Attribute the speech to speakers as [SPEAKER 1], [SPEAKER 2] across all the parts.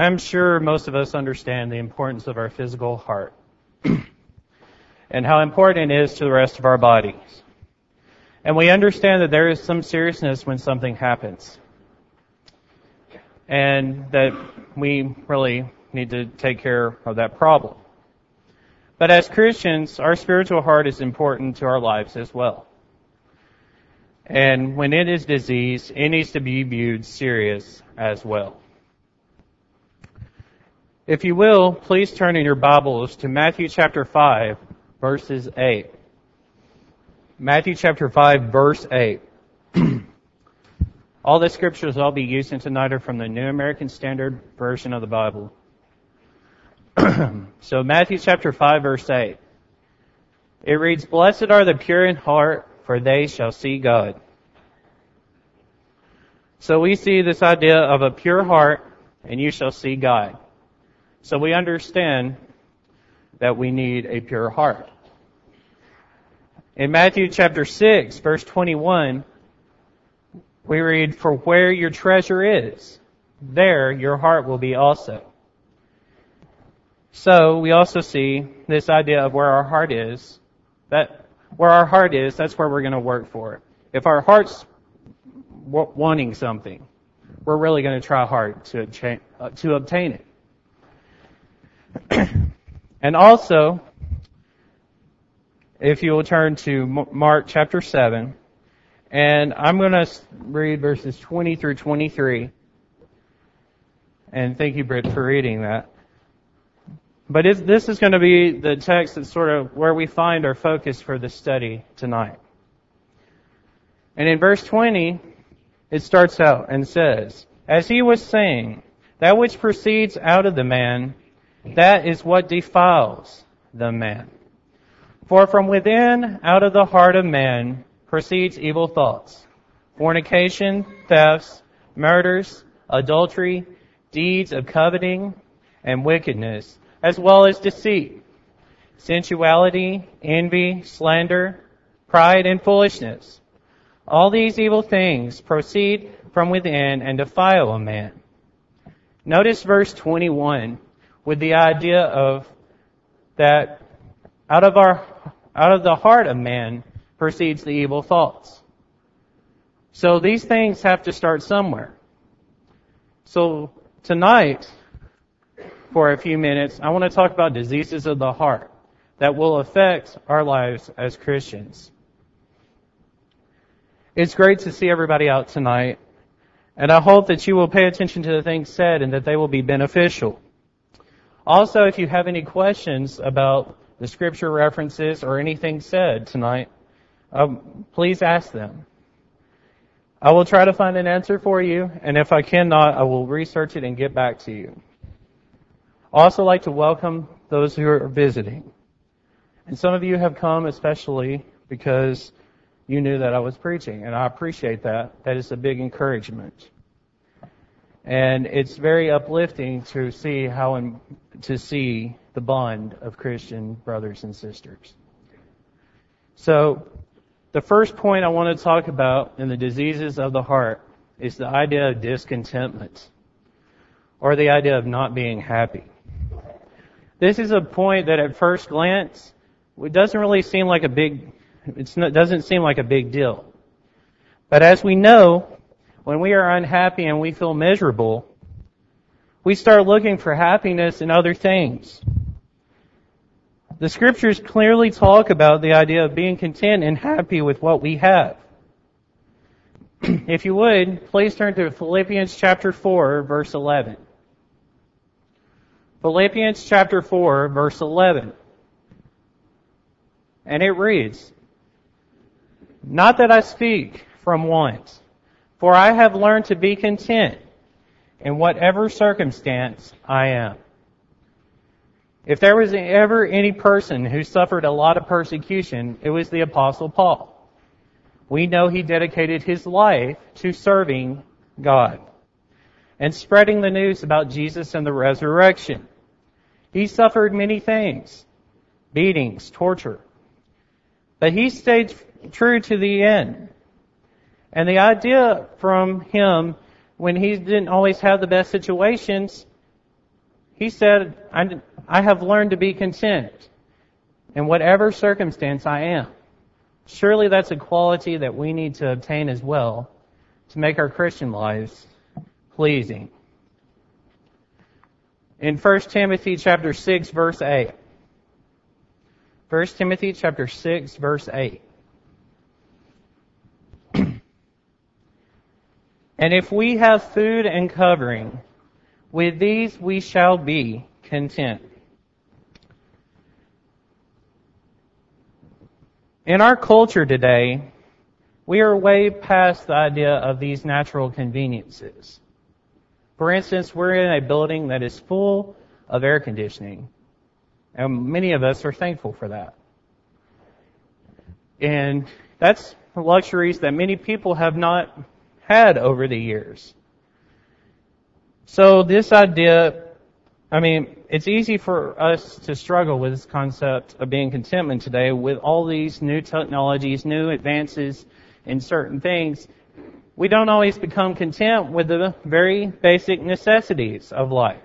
[SPEAKER 1] I'm sure most of us understand the importance of our physical heart and how important it is to the rest of our bodies. And we understand that there is some seriousness when something happens. And that we really need to take care of that problem. But as Christians, our spiritual heart is important to our lives as well. And when it is diseased, it needs to be viewed serious as well. If you will, please turn in your Bibles to Matthew chapter 5, verses 8. Matthew chapter 5, verse 8. all the scriptures I'll be using tonight are from the New American Standard Version of the Bible. so Matthew chapter 5, verse 8. It reads, Blessed are the pure in heart, for they shall see God. So we see this idea of a pure heart, and you shall see God. So we understand that we need a pure heart. In Matthew chapter 6, verse 21, we read, For where your treasure is, there your heart will be also. So we also see this idea of where our heart is, that where our heart is, that's where we're going to work for it. If our heart's wanting something, we're really going to try hard to, uh, to obtain it. and also, if you will turn to Mark chapter 7, and I'm going to read verses 20 through 23. And thank you, Britt, for reading that. But this is going to be the text that's sort of where we find our focus for the study tonight. And in verse 20, it starts out and says, As he was saying, that which proceeds out of the man that is what defiles the man. For from within, out of the heart of man, proceeds evil thoughts, fornication, thefts, murders, adultery, deeds of coveting, and wickedness, as well as deceit, sensuality, envy, slander, pride, and foolishness. All these evil things proceed from within and defile a man. Notice verse 21 with the idea of that out of our out of the heart of man proceeds the evil thoughts. So these things have to start somewhere. So tonight, for a few minutes, I want to talk about diseases of the heart that will affect our lives as Christians. It's great to see everybody out tonight, and I hope that you will pay attention to the things said and that they will be beneficial. Also, if you have any questions about the scripture references or anything said tonight, um, please ask them. I will try to find an answer for you, and if I cannot, I will research it and get back to you. I also like to welcome those who are visiting. And some of you have come especially because you knew that I was preaching, and I appreciate that. That is a big encouragement. And it's very uplifting to see how in, to see the bond of Christian brothers and sisters. So, the first point I want to talk about in the diseases of the heart is the idea of discontentment, or the idea of not being happy. This is a point that at first glance, it doesn't really seem like a big, it doesn't seem like a big deal. But as we know, when we are unhappy and we feel miserable, we start looking for happiness in other things. The scriptures clearly talk about the idea of being content and happy with what we have. if you would, please turn to Philippians chapter 4, verse 11. Philippians chapter 4, verse 11. And it reads, Not that I speak from want, for I have learned to be content in whatever circumstance I am. If there was ever any person who suffered a lot of persecution, it was the apostle Paul. We know he dedicated his life to serving God and spreading the news about Jesus and the resurrection. He suffered many things, beatings, torture, but he stayed true to the end. And the idea from him, when he didn't always have the best situations, He said, I, I have learned to be content in whatever circumstance I am. Surely that's a quality that we need to obtain as well to make our Christian lives pleasing. In 1 Timothy chapter 6 verse 8. 1 Timothy chapter 6 verse 8. If we have food and covering, with these we shall be content. In our culture today, we are way past the idea of these natural conveniences. For instance, we're in a building that is full of air conditioning, and many of us are thankful for that. And that's luxuries that many people have not had over the years. So this idea, I mean, it's easy for us to struggle with this concept of being contentment today with all these new technologies, new advances in certain things. We don't always become content with the very basic necessities of life.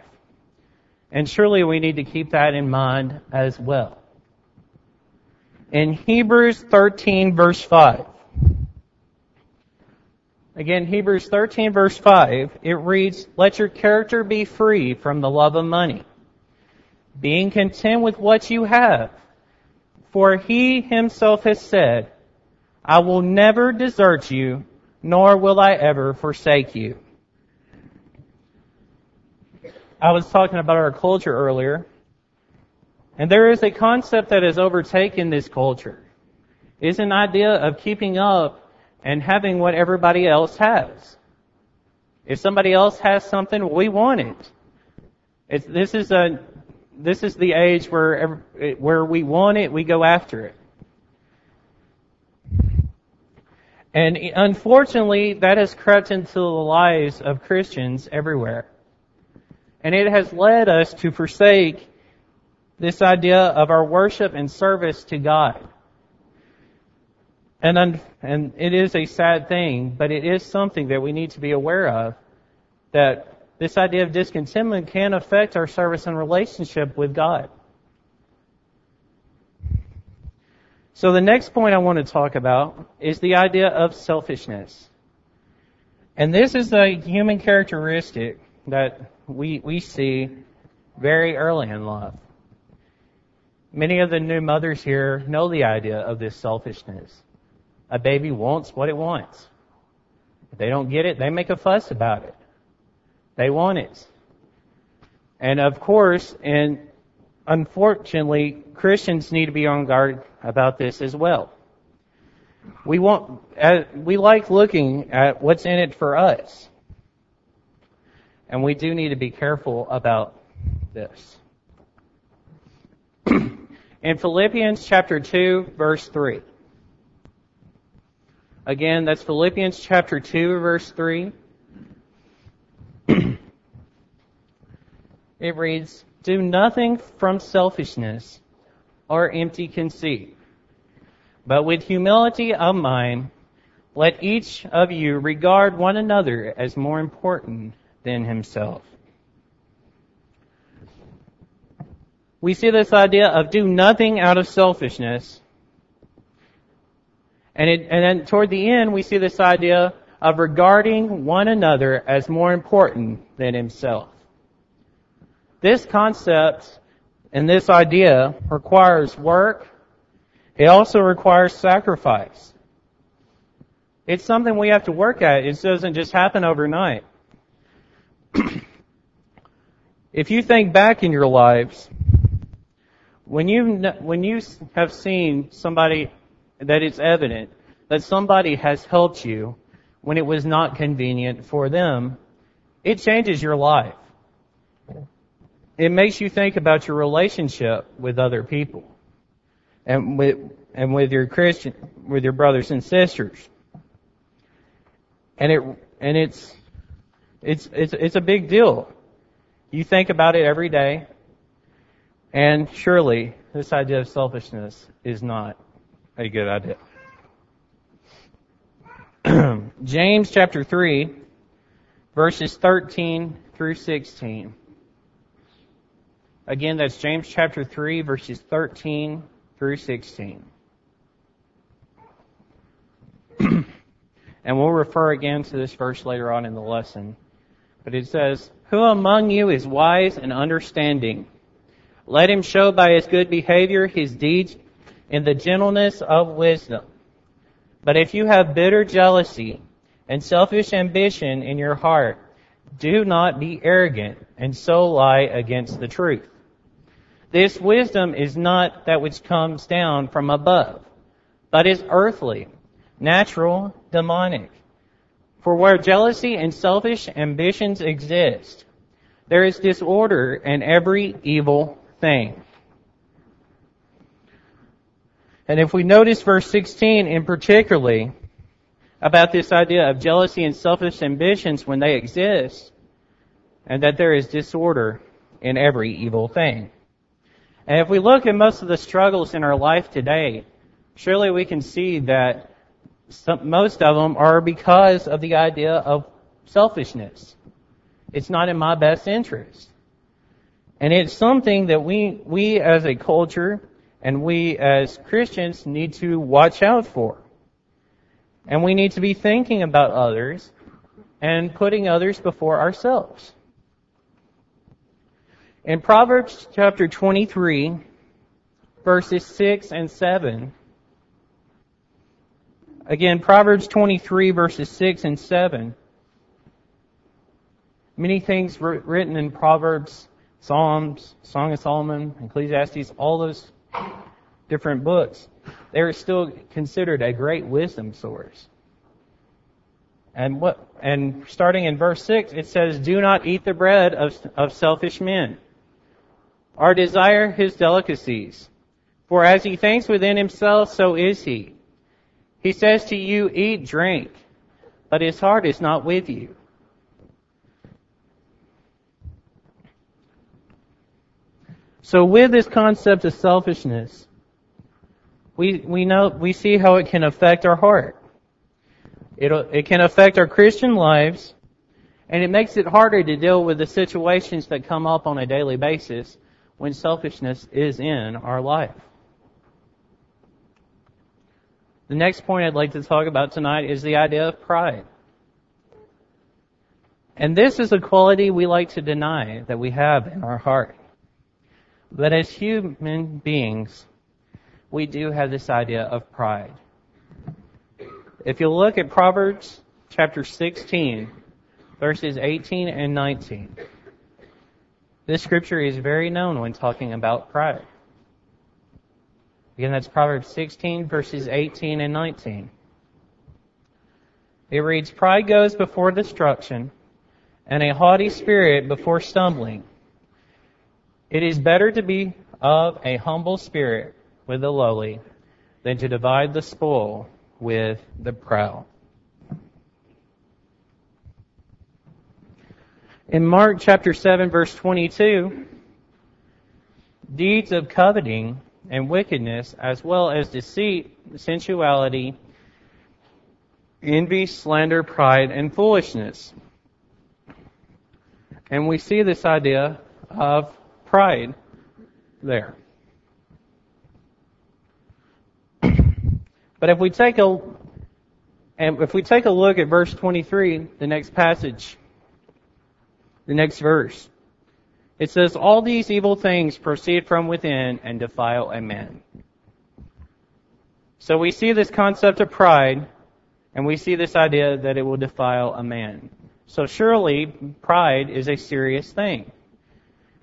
[SPEAKER 1] And surely we need to keep that in mind as well. In Hebrews 13 verse 5, Again, Hebrews 13 verse 5, it reads, Let your character be free from the love of money being content with what you have. For he himself has said, I will never desert you, nor will I ever forsake you. I was talking about our culture earlier, and there is a concept that has overtaken this culture. It's an idea of keeping up and having what everybody else has. If somebody else has something, we want it. It's, this is a this is the age where where we want it, we go after it. And unfortunately, that has crept into the lives of Christians everywhere. And it has led us to forsake this idea of our worship and service to God. And, and it is a sad thing, but it is something that we need to be aware of that this idea of discontentment can affect our service and relationship with God. So the next point I want to talk about is the idea of selfishness. And this is a human characteristic that we, we see very early in life. Many of the new mothers here know the idea of this selfishness. A baby wants what it wants. If they don't get it, they make a fuss about it. They want it. And of course, and unfortunately, Christians need to be on guard about this as well. We want, we like looking at what's in it for us. And we do need to be careful about this. in Philippians chapter 2 verse 3. Again, that's Philippians chapter 2 verse 3. it reads, Do nothing from selfishness or empty conceit, but with humility of mind, let each of you regard one another as more important than himself. We see this idea of do nothing out of selfishness. And, it, and then toward the end, we see this idea of regarding one another as more important than himself. This concept and this idea requires work. It also requires sacrifice. It's something we have to work at. It doesn't just happen overnight. if you think back in your lives, when you when you have seen somebody that it's evident that somebody has helped you when it was not convenient for them, it changes your life. It makes you think about your relationship with other people and with, and with your Christian, with your brothers and sisters. And it, and it's, it's, it's, it's a big deal. You think about it every day. And surely this idea of selfishness is not a good idea. James chapter 3, verses 13 through 16. Again, that's James chapter 3, verses 13 through 16. and we'll refer again to this verse later on in the lesson. But it says, Who among you is wise and understanding? Let him show by his good behavior his deeds in the gentleness of wisdom. But if you have bitter jealousy and selfish ambition in your heart, do not be arrogant and so lie against the truth. This wisdom is not that which comes down from above, but is earthly, natural, demonic. For where jealousy and selfish ambitions exist, there is disorder and every evil thing. And if we notice verse 16 in particularly about this idea of jealousy and selfish ambitions when they exist, and that there is disorder in every evil thing. And if we look at most of the struggles in our life today, surely we can see that some, most of them are because of the idea of selfishness. It's not in my best interest. And it's something that we, we as a culture and we as Christians need to watch out for. And we need to be thinking about others and putting others before ourselves. In Proverbs chapter 23, verses 6 and 7, again, Proverbs 23, verses 6 and 7, many things written in Proverbs, Psalms, Song of Solomon, Ecclesiastes, all those different books, they are still considered a great wisdom source. And what, and starting in verse 6, it says, Do not eat the bread of, of selfish men, or desire his delicacies. For as he thinks within himself, so is he. He says to you, Eat, drink, but his heart is not with you. So with this concept of selfishness, we, we know, we see how it can affect our heart. It, it can affect our Christian lives, and it makes it harder to deal with the situations that come up on a daily basis when selfishness is in our life. The next point I'd like to talk about tonight is the idea of pride. And this is a quality we like to deny that we have in our heart. But as human beings, we do have this idea of pride. If you look at Proverbs chapter 16, verses 18 and 19, this scripture is very known when talking about pride. Again, that's Proverbs 16, verses 18 and 19. It reads, Pride goes before destruction, and a haughty spirit before stumbling. It is better to be of a humble spirit with the lowly than to divide the spoil with the proud. In Mark chapter 7 verse 22, deeds of coveting and wickedness as well as deceit, sensuality, envy, slander, pride, and foolishness. And we see this idea of pride there. But if we take a and if we take a look at verse 23, the next passage, the next verse, it says, All these evil things proceed from within and defile a man. So we see this concept of pride, and we see this idea that it will defile a man. So surely pride is a serious thing.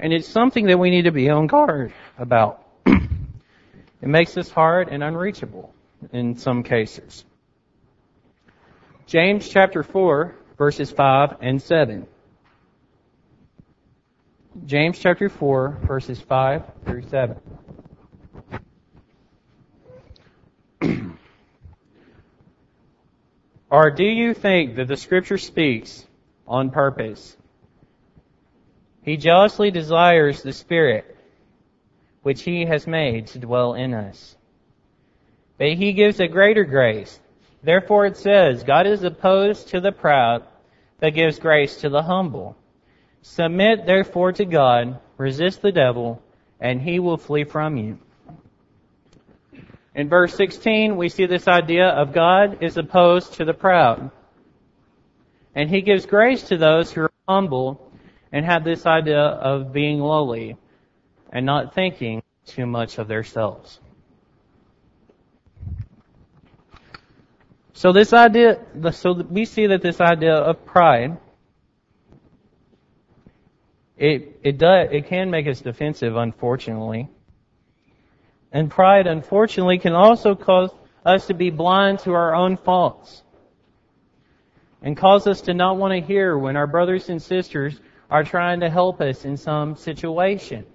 [SPEAKER 1] And it's something that we need to be on guard about. it makes us hard and unreachable in some cases. James chapter 4, verses 5 and 7. James chapter 4, verses 5 through 7. or do you think that the scripture speaks on purpose? He jealously desires the Spirit, which He has made to dwell in us. But He gives a greater grace. Therefore it says, God is opposed to the proud, but gives grace to the humble. Submit therefore to God, Resist the devil, and he will flee from you. In verse 16, we see this idea of God is opposed to the proud. And he gives grace to those who are humble and have this idea of being lowly and not thinking too much of themselves. So this idea, so we see that this idea of pride, it, it does, it can make us defensive, unfortunately. And pride, unfortunately, can also cause us to be blind to our own faults. And cause us to not want to hear when our brothers and sisters are trying to help us in some situation.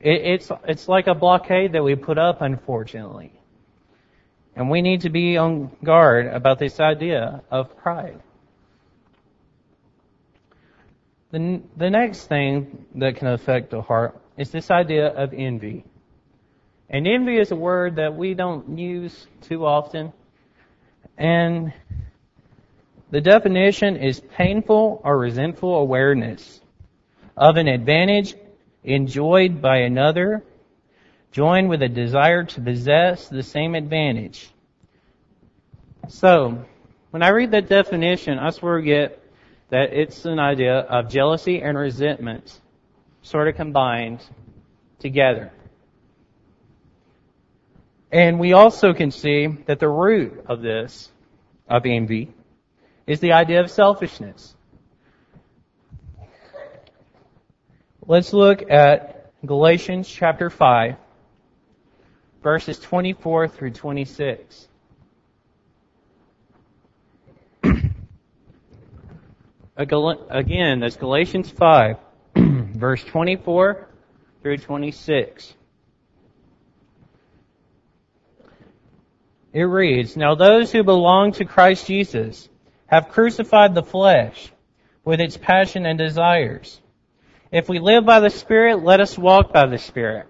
[SPEAKER 1] It, it's, it's like a blockade that we put up, unfortunately. And we need to be on guard about this idea of pride. The, the next thing that can affect the heart is this idea of envy. And envy is a word that we don't use too often. And the definition is painful or resentful awareness of an advantage enjoyed by another, joined with a desire to possess the same advantage. So, when I read that definition, I swear get that it's an idea of jealousy and resentment sort of combined together. And we also can see that the root of this, of envy, is the idea of selfishness. Let's look at Galatians chapter 5, verses 24 through 26. Again, that's Galatians 5, verse 24 through 26. It reads, Now those who belong to Christ Jesus have crucified the flesh with its passion and desires. If we live by the Spirit, let us walk by the Spirit.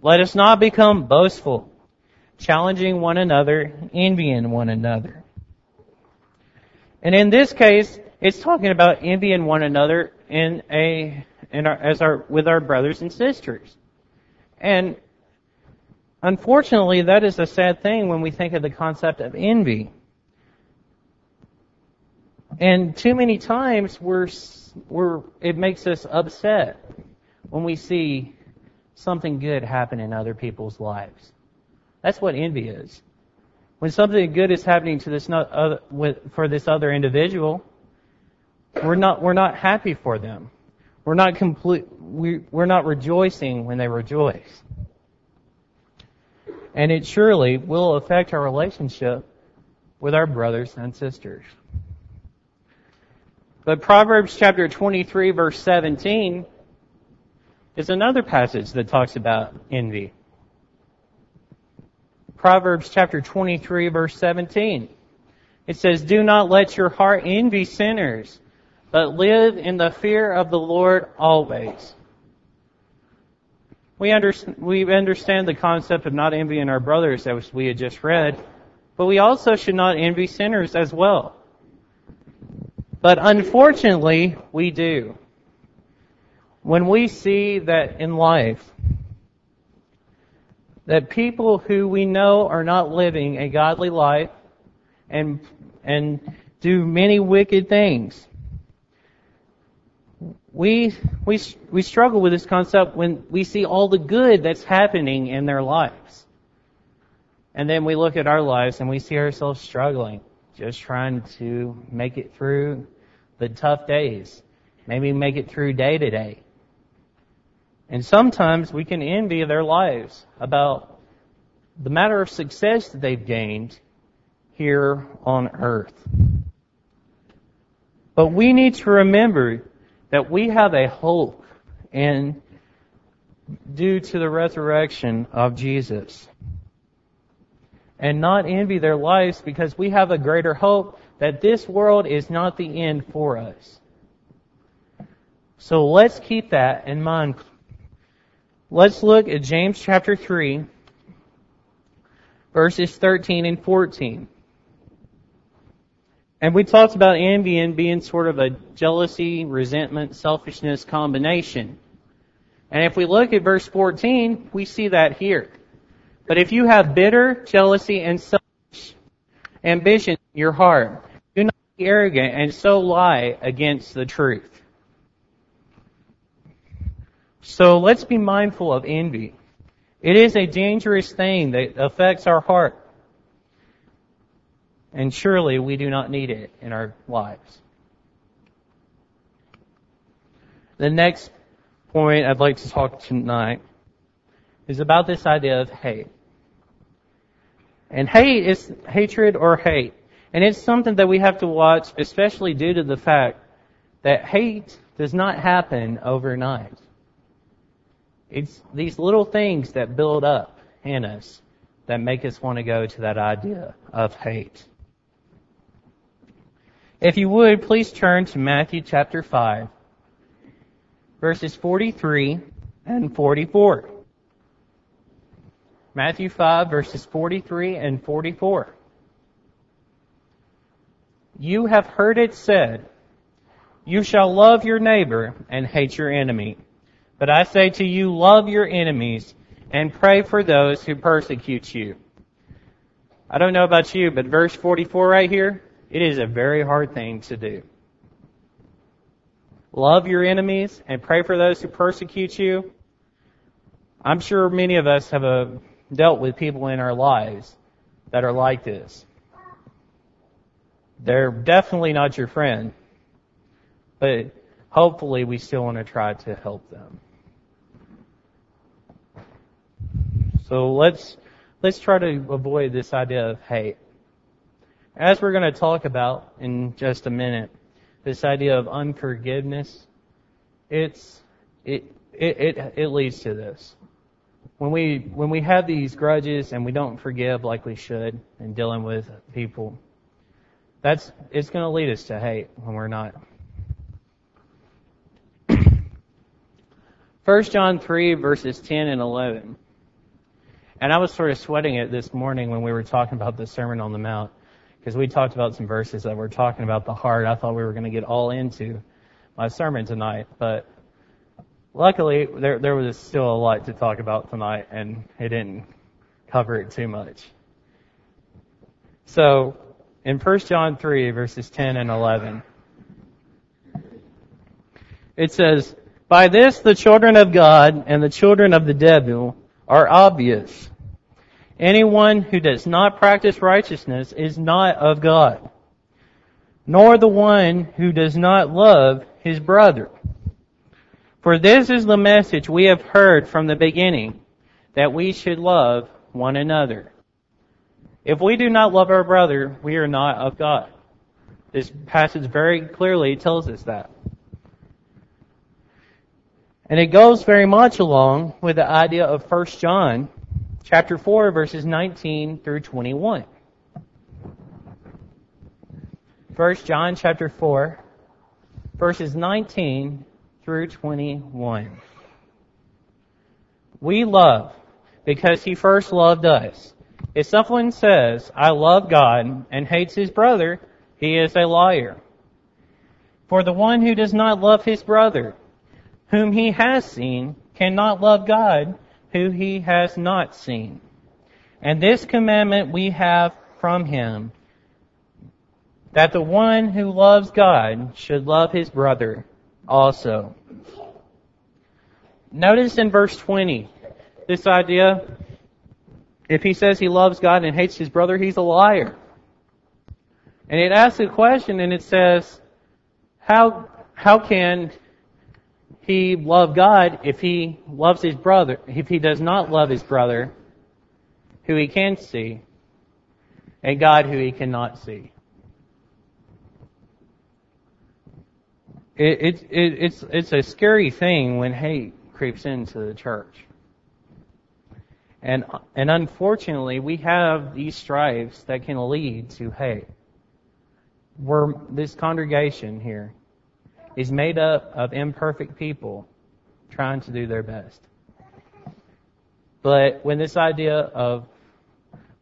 [SPEAKER 1] Let us not become boastful, challenging one another, envying one another. And in this case, it's talking about envying one another in a, in our, as our, with our brothers and sisters. And unfortunately, that is a sad thing when we think of the concept of envy. And too many times we're, we're, it makes us upset when we see something good happen in other people's lives. That's what envy is. When something good is happening to this other, with, for this other individual, we're not, we're not happy for them. We're not complete, we, we're not rejoicing when they rejoice. And it surely will affect our relationship with our brothers and sisters. But Proverbs chapter 23 verse 17 is another passage that talks about envy. Proverbs chapter 23 verse 17. It says, Do not let your heart envy sinners, but live in the fear of the Lord always. We, understand, we understand the concept of not envying our brothers as we had just read, but we also should not envy sinners as well. But unfortunately, we do. When we see that in life, that people who we know are not living a godly life and, and do many wicked things, we, we, we struggle with this concept when we see all the good that's happening in their lives. And then we look at our lives and we see ourselves struggling, just trying to make it through the tough days. Maybe make it through day to day. And sometimes we can envy their lives about the matter of success that they've gained here on earth. But we need to remember that we have a hope and due to the resurrection of Jesus. And not envy their lives because we have a greater hope that this world is not the end for us. So let's keep that in mind. Let's look at James chapter 3, verses 13 and 14. And we talked about envy and being sort of a jealousy, resentment, selfishness combination. And if we look at verse 14, we see that here. But if you have bitter jealousy and selfish ambition in your heart, do not be arrogant and so lie against the truth. So let's be mindful of envy. It is a dangerous thing that affects our heart. And surely we do not need it in our lives. The next point I'd like to talk tonight is about this idea of hate. And hate is hatred or hate. And it's something that we have to watch, especially due to the fact that hate does not happen overnight. It's these little things that build up in us that make us want to go to that idea of hate. If you would, please turn to Matthew chapter 5, verses 43 and 44. Matthew 5, verses 43 and 44. You have heard it said, You shall love your neighbor and hate your enemy. But I say to you, love your enemies and pray for those who persecute you. I don't know about you, but verse 44 right here, it is a very hard thing to do. Love your enemies and pray for those who persecute you. I'm sure many of us have uh, dealt with people in our lives that are like this. They're definitely not your friend, but hopefully we still want to try to help them. So let's let's try to avoid this idea of hate. As we're going to talk about in just a minute, this idea of unforgiveness, it's it it it, it leads to this. When we when we have these grudges and we don't forgive like we should in dealing with people, that's it's going to lead us to hate when we're not. 1 John 3 verses 10 and 11. And I was sort of sweating it this morning when we were talking about the Sermon on the Mount, because we talked about some verses that were talking about the heart. I thought we were going to get all into my sermon tonight, but luckily there there was still a lot to talk about tonight, and it didn't cover it too much. So in 1 John 3 verses 10 and 11, it says, By this the children of God and the children of the devil are obvious. Anyone who does not practice righteousness is not of God, nor the one who does not love his brother. For this is the message we have heard from the beginning, that we should love one another. If we do not love our brother, we are not of God. This passage very clearly tells us that. And it goes very much along with the idea of 1 John chapter 4 verses 19 through 21. 1 John chapter 4 verses 19 through 21. We love because he first loved us. If someone says, I love God and hates his brother, he is a liar. For the one who does not love his brother whom he has seen cannot love God who he has not seen. And this commandment we have from him, that the one who loves God should love his brother also. Notice in verse 20, this idea, if he says he loves God and hates his brother, he's a liar. And it asks a question and it says, how, how can he love God if he loves his brother, if he does not love his brother, who he can see, and God who he cannot see. It, it, it, it's, it's a scary thing when hate creeps into the church. And, and unfortunately, we have these strifes that can lead to hate. We're, this congregation here is made up of imperfect people trying to do their best. But when this idea of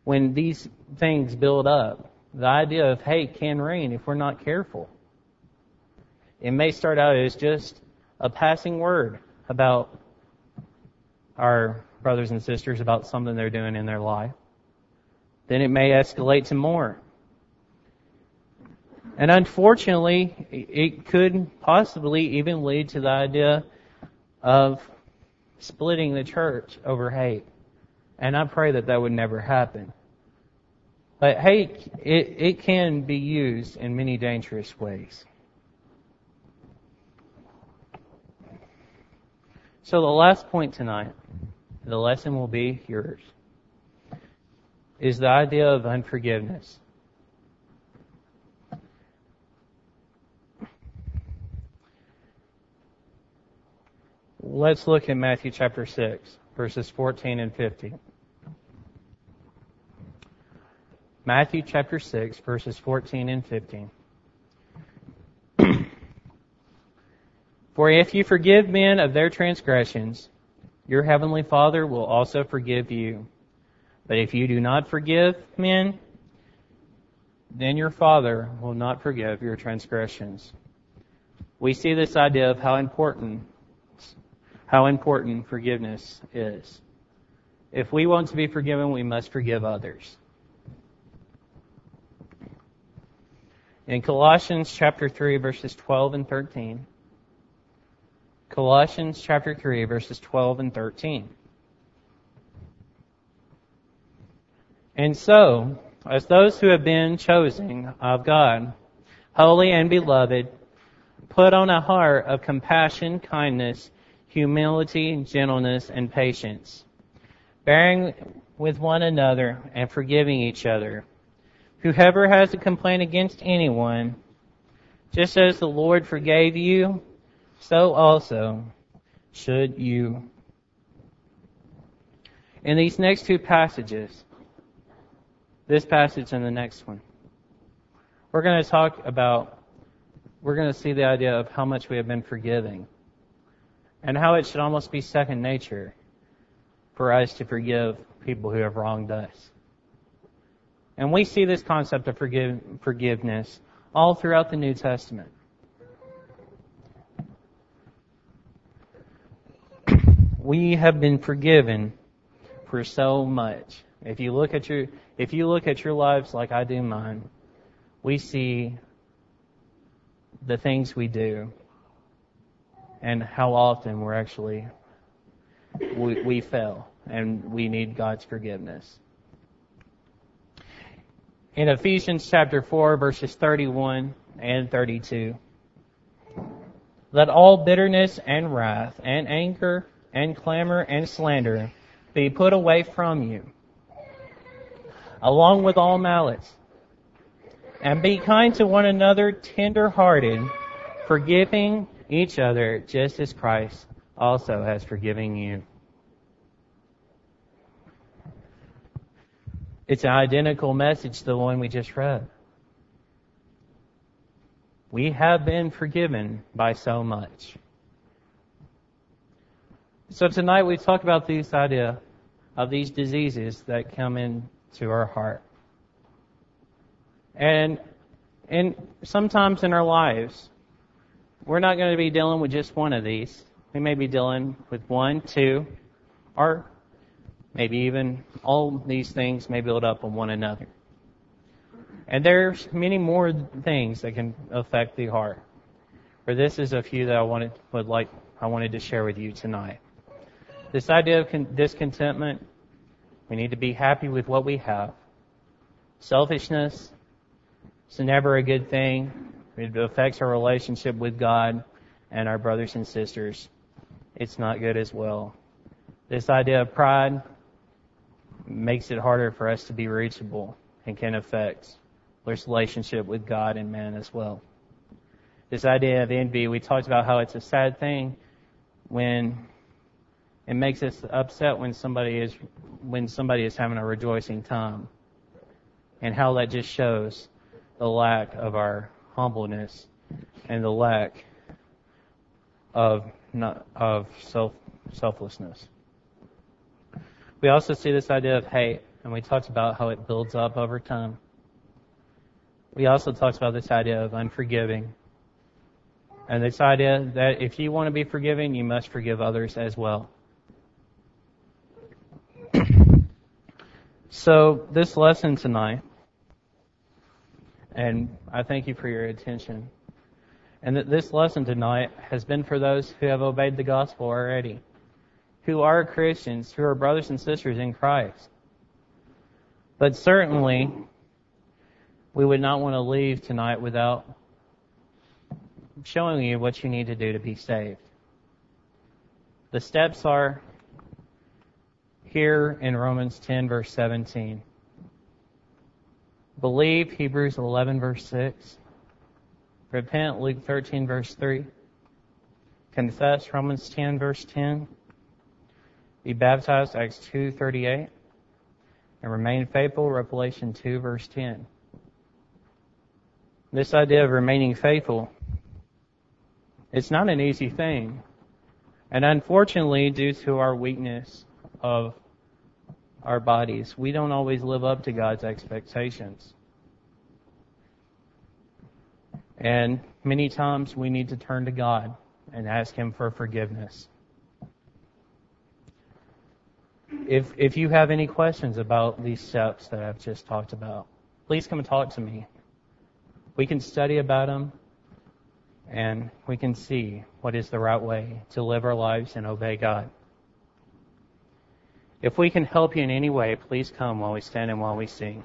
[SPEAKER 1] when these things build up, the idea of hate can reign if we're not careful. It may start out as just a passing word about our brothers and sisters about something they're doing in their life. Then it may escalate to more. And unfortunately, it could possibly even lead to the idea of splitting the church over hate. And I pray that that would never happen. But hate, it, it can be used in many dangerous ways. So the last point tonight, the lesson will be yours, is the idea of unforgiveness. Let's look at Matthew chapter 6, verses 14 and 15. Matthew chapter 6, verses 14 and 15. For if you forgive men of their transgressions, your heavenly Father will also forgive you. But if you do not forgive men, then your Father will not forgive your transgressions. We see this idea of how important how important forgiveness is. If we want to be forgiven, we must forgive others. In Colossians chapter 3 verses 12 and 13, Colossians chapter 3 verses 12 and 13. And so, as those who have been chosen of God, holy and beloved, put on a heart of compassion, kindness, humility, gentleness, and patience, bearing with one another and forgiving each other. Whoever has a complaint against anyone, just as the Lord forgave you, so also should you. In these next two passages, this passage and the next one, we're going to talk about, we're going to see the idea of how much we have been forgiving and how it should almost be second nature for us to forgive people who have wronged us. And we see this concept of forgive, forgiveness all throughout the New Testament. We have been forgiven for so much. If you look at your if you look at your lives like I do mine, we see the things we do and how often we're actually we, we fail and we need God's forgiveness. In Ephesians chapter 4 verses 31 and 32, let all bitterness and wrath and anger and clamor and slander be put away from you, along with all malice. And be kind to one another, tender hearted, forgiving each other just as Christ also has forgiven you. It's an identical message to the one we just read. We have been forgiven by so much. So tonight we talk about this idea of these diseases that come into our heart. And and sometimes in our lives, we're not going to be dealing with just one of these. We may be dealing with one, two, or maybe even all these things may build up on one another. And there's many more things that can affect the heart. For this is a few that I wanted would like I wanted to share with you tonight. This idea of con- discontentment, we need to be happy with what we have. Selfishness, is never a good thing. It affects our relationship with God and our brothers and sisters. It's not good as well. This idea of pride makes it harder for us to be reachable and can affect our relationship with God and man as well. This idea of envy, we talked about how it's a sad thing when it makes us upset when somebody is when somebody is having a rejoicing time. And how that just shows the lack of our humbleness and the lack of not, of self selflessness. We also see this idea of hate, and we talked about how it builds up over time. we also talked about this idea of unforgiving. And this idea that if you want to be forgiving, you must forgive others as well. So, this lesson tonight, and I thank you for your attention, and that this lesson tonight has been for those who have obeyed the gospel already, who are Christians, who are brothers and sisters in Christ. But certainly, we would not want to leave tonight without showing you what you need to do to be saved. The steps are here in Romans 10 verse 17. Believe Hebrews 11 verse 6. Repent Luke 13 verse 3. Confess Romans 10 verse 10. Be baptized Acts 2, 38. and remain faithful Revelation 2 verse 10. This idea of remaining faithful it's not an easy thing. And unfortunately, due to our weakness of our bodies, we don't always live up to God's expectations. And many times we need to turn to God and ask Him for forgiveness. If, if you have any questions about these steps that I've just talked about, please come and talk to me. We can study about them and we can see what is the right way to live our lives and obey God. If we can help you in any way, please come while we stand and while we sing.